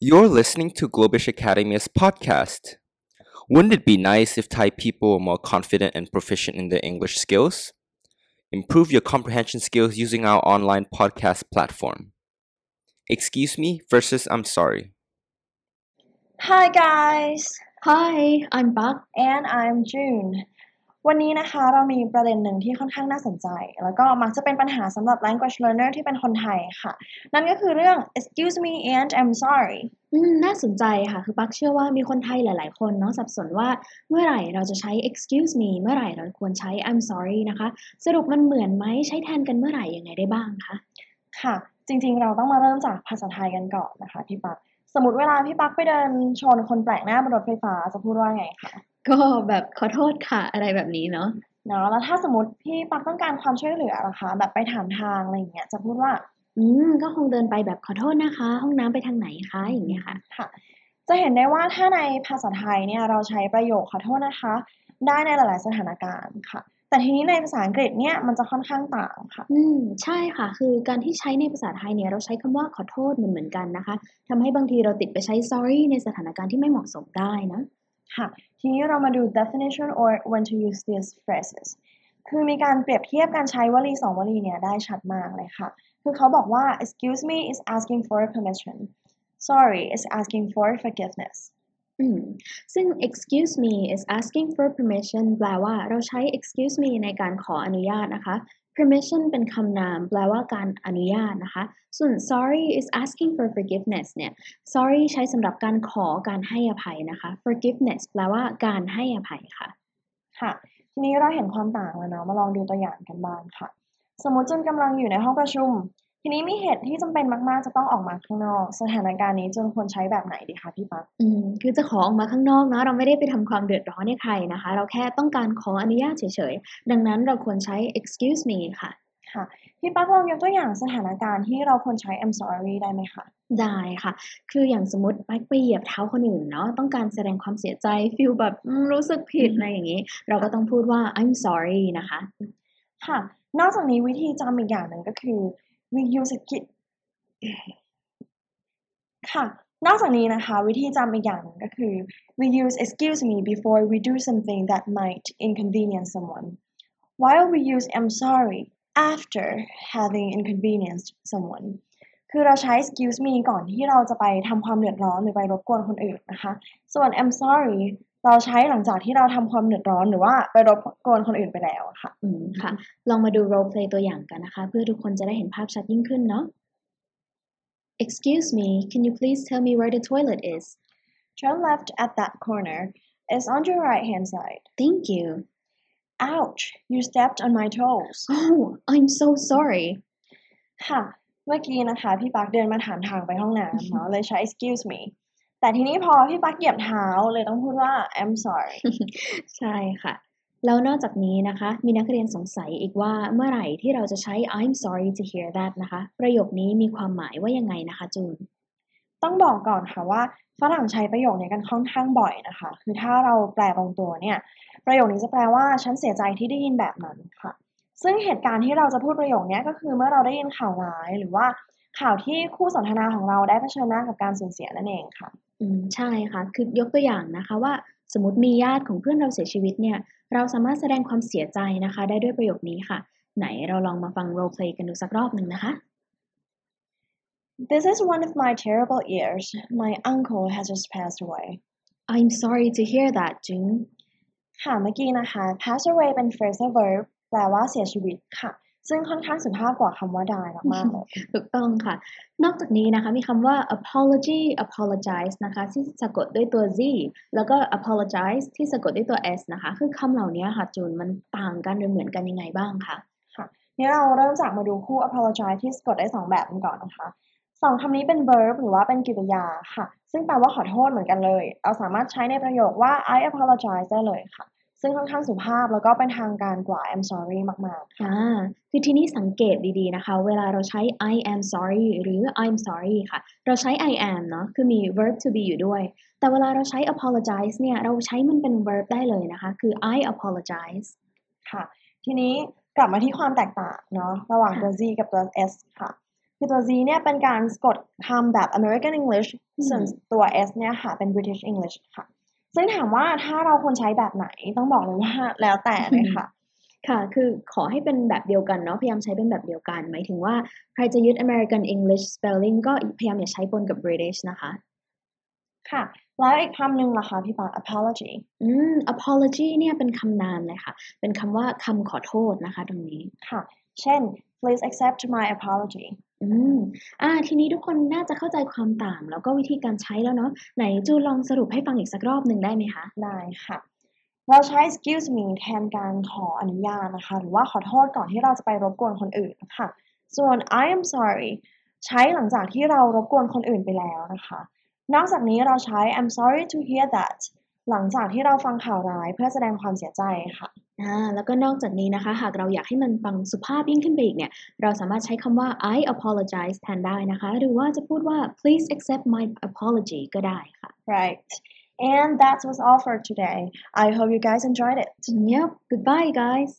You're listening to Globish Academy's podcast. Wouldn't it be nice if Thai people were more confident and proficient in their English skills? Improve your comprehension skills using our online podcast platform. Excuse me versus I'm sorry. Hi guys Hi, I'm Buck. and I'm June วันนี้นะคะเรามีประเด็นหนึ่งที่ค่อนข้างน่าสนใจ แล้วก็มักจะเป็นปัญหาสำหรับ language learner ที่เป็นคนไทยค่ะ นั่นก็คือเรื่อง excuse me and I'm sorry อืมน่าสนใจค่ะ คือปักเชื่อว่ามีคนไทยหลาย ๆ คนเนาะสับสนว่าเมื่อไหร่เราจะใช้ excuse me เมื่อไหร่เราควรใช้ I'm sorry นะคะ สรุปมันเหมือนไหมใช้แทนกันเมื่อไหร่ยังไงได้บ้างคะ ค่ะ จริง ๆ เราต้องมาเริ่มจากภาษาไทยกันก่อนนะคะพี่ปัก สมมติเวลาพี่ปักไปเดินชนคนแปลกหน้าบนรถไฟฟ้าจะพูดว่าไงคะ ก็แบบขอโทษค่ะอะไรแบบนี้เนาะเนาะแล้วถ้าสมมติพี่ปักต้องการความช่วยเหลือล่ะคะ แบบไปถามทางอะไรอย่างเงี้ยจะพูดว่า อืมก็คงเดินไปแบบขอโทษนะคะ ห้องน้ำไปทางไหนคะอย่างเงี้ยค่ะค่ะ จะเห็นได้ว่าถ้าในภาษาไทยเนี่ยเราใช้ประโยคขอโทษนะคะ ได้ในหลาย ๆ สถานการณ์ค่ะ แต่ทีนี้ในภาษาอังกฤษเนี่ยมันจะค่อนข้างต่างค่ะ อืมใช่ค่ะ คือการที่ใช้ในภาษาไทยเนี่ยเราใช้คำว่าขอโทษเหมือนเหมือนๆกันนะคะทำให้บางทีเราติดไปใช้ sorry ในสถานการณ์ที่ไม่เหมาะสมได้นะ ค่ะ ทีนี้เรามาดู definition or when to use these phrases คือมีการเปรียบเทียบการใช้วลีสองวลีเนี่ยได้ชัดมากเลยค่ะ คือเขาบอกว่า excuse me is asking for permission sorry is asking for forgiveness ซึ่ง excuse me is asking for permission แปลว่าเราใช้ excuse me ในการขออนุญาตนะคะ permission เป็นคำนามแปลว่าการอนุญาตนะคะ ส่วน sorry is asking for forgiveness เนี่ย sorry ใช้สำหรับการขอการให้อภัยนะคะ forgiveness แปลว่าการให้อภัยค่ะ ค่ะ ทีนี้เราเห็นความต่างแล้วเนาะ มาลองดูตัวอย่างกันบ้างค่ะ สมมติจนกำลังอยู่ในห้องประชุม ทีนี้มีเหตุที่จำเป็นมากๆ จะต้องออกมาข้างนอก สถานการณ์นี้จุนควรใช้แบบไหนดีคะพี่ปั๊กอืมคือจะขอออกมาข้างนอกเนาะเราไม่ได้ไปทำความเดือดร้อนให้ใครนะคะ เราแค่ต้องการขออนุญาตเฉยๆ ดังนั้นเราควรใช้ excuse me ค่ะค่ะพี่ปั๊กลองยกตัวอย่างสถานการณ์ที่เราควรใช้ I'm sorry ได้ไหมคะได้ค่ะ คืออย่างสมมติไปไปเหยียบเท้าคนอื่นเนาะต้องการแสดงความเสียใจฟีลแบบอืมรู้สึกผิดอืมอะไรอย่างนี้ เราก็ต้องพูดว่า I'm sorry นะคะ ค่ะ นอกจากนี้วิธีจำอีกอย่างหนึ่งก็คือ we use a kit ค่ะ นอกจากนี้นะคะ วิธีจำอีกอย่างหนึ่งก็คือ we use excuse me before we do something that might inconvenience someone while we use I'm sorry after having inconvenienced someone คือเราใช้ excuse me ก่อนที่เราจะไปทำความเดือดร้อนหรือไปรบกวนคนอื่นนะคะ ส่วน I'm sorry เราใช้หลังจากที่เราทำความเดือดร้อนหรือว่าไปรบกวนคนอื่นไปแล้วอะค่ะ อืมค่ะ ลองมาดู role play ตัวอย่างกันนะคะ เพื่อทุกคนจะได้เห็นภาพชัดยิ่งขึ้นเนาะ Excuse me can you please tell me where the toilet is Turn left at that corner. It's on your right hand side. Thank you Ouch! You stepped on my toes. Oh I'm so sorry ค่ะ เมื่อกี้นะคะ พี่ปักเดินมาถามทางไปห้องน้ำเนาะเลยใช้ excuse me แต่ทีนี้พอพี่ปักเหยียบเท้าเลยต้องพูดว่า I'm sorry ใช่ค่ะ แล้วนอกจากนี้นะคะ มีนักเรียนสงสัยอีกว่าเมื่อไหร่ที่เราจะใช้ I'm sorry to hear that นะคะ ประโยคนี้มีความหมายว่ายังไงนะคะจูนต้องบอกก่อนค่ะว่าฝรั่งใช้ประโยคนี้กันค่อนข้างบ่อยนะคะ คือถ้าเราแปลตรงตัวเนี่ย ประโยคนี้จะแปลว่าฉันเสียใจที่ได้ยินแบบนั้นค่ะ ซึ่งเหตุการณ์ที่เราจะพูดประโยคนี้ก็คือเมื่อเราได้ยินข่าวร้ายหรือว่าข่าวที่คู่สนทนาของเราได้เผชิญหน้ากับการสูญเสียนั่นเองค่ะ อืม ใช่ค่ะ คือยกตัวอย่างนะคะว่า สมมติมีญาติของเพื่อนเราเสียชีวิตเนี่ย เราสามารถแสดงความเสียใจนะคะ ได้ด้วยประโยคนี้ค่ะ ไหนเราลองมาฟัง role play กันดูสักรอบหนึ่งนะคะ This is one of my terrible years. My uncle has just passed away. I'm sorry to hear that June ค่ะเมื่อกี้นะคะ pass away เป็น phrasal verb แปลว่าเสียชีวิตค่ะ ซึ่งค่อนข้างสุภาพกว่าคำว่า die มากๆเลยถูกต้องค่ะ นอกจากนี้นะคะมีคำว่า apology apologize นะคะที่สะกดด้วยตัว z แล้วก็ apologize ที่สะกดด้วยตัว s นะคะ คือคำเหล่านี้ค่ะจูนมันต่างกันหรือเหมือนกันยังไงบ้างคะค่ะนี่เราเริ่มจากมาดูคู่ apologize ที่สะกดได้สองแบบกันก่อนนะคะสองคำนี้เป็น verb หรือว่าเป็นกริยาค่ะ ซึ่งแปลว่าขอโทษเหมือนกันเลย เราสามารถใช้ในประโยคว่า I apologize ได้เลยค่ะ ซึ่งค่อนข้างสุภาพแล้วก็เป็นทางการกว่า I'm sorry มากๆค่ะอ่าคือทีนี้สังเกตดีๆนะคะ เวลาเราใช้ I am sorry หรือ I'm sorry ค่ะ เราใช้ I am เนาะคือมี verb to be อยู่ด้วย แต่เวลาเราใช้ apologize เนี่ย เราใช้มันเป็น verb ได้เลยนะคะ คือ I apologize ค่ะ ทีนี้กลับมาที่ความแตกต่างเนาะระหว่างตัวค่ะ z กับตัว s ค่ะคือตัว Z เนี่ยเป็นการสะกดคำแบบ American English อืมส่วนตัว S เนี่ยค่ะเป็น British English ค่ะ ซึ่งถามว่าถ้าเราควรใช้แบบไหนต้องบอกเลยว่าแล้วแต่เลยค่ะค่ะ คือขอให้เป็นแบบเดียวกันเนาะ พยายามใช้เป็นแบบเดียวกัน หมายถึงว่าใครจะยึด American English spelling ก็พยายามอย่าใช้ปนกับ British นะคะ ค่ะ แล้วอีกคำหนึ่งล่ะคะพี่ปา apology อืม apology เนี่ยเป็นคำนามเลยค่ะ เป็นคำว่าคำขอโทษนะคะตรงนี้ ค่ะ เช่น please accept my apology อืม อ่า ทีนี้ทุกคนน่าจะเข้าใจความต่าง แล้วก็วิธีการใช้แล้วเนาะ ไหนจูลองสรุปให้ฟังอีกสักรอบหนึ่งได้ไหมคะ ได้ค่ะ เราใช้ excuse me แทนการขออนุญาตนะคะ หรือว่าขอโทษก่อนที่เราจะไปรบกวนคนอื่นค่ะส่วน I am sorry ใช้หลังจากที่เรารบกวนคนอื่นไปแล้วนะคะ นอกจากนี้เราใช้ I'm sorry to hear that หลังจากที่เราฟังข่าวร้ายเพื่อแสดงความเสียใจค่ะ แล้วก็นอกจากนี้นะคะ หากเราอยากให้มันฟังสุภาพยิ่งขึ้นไปอีกเนี่ย เราสามารถใช้คำว่า I apologize แทนได้นะคะ หรือว่าจะพูดว่า please accept my apology ก็ได้ค่ะ right and that was all for today I hope you guys enjoyed it Yep goodbye guys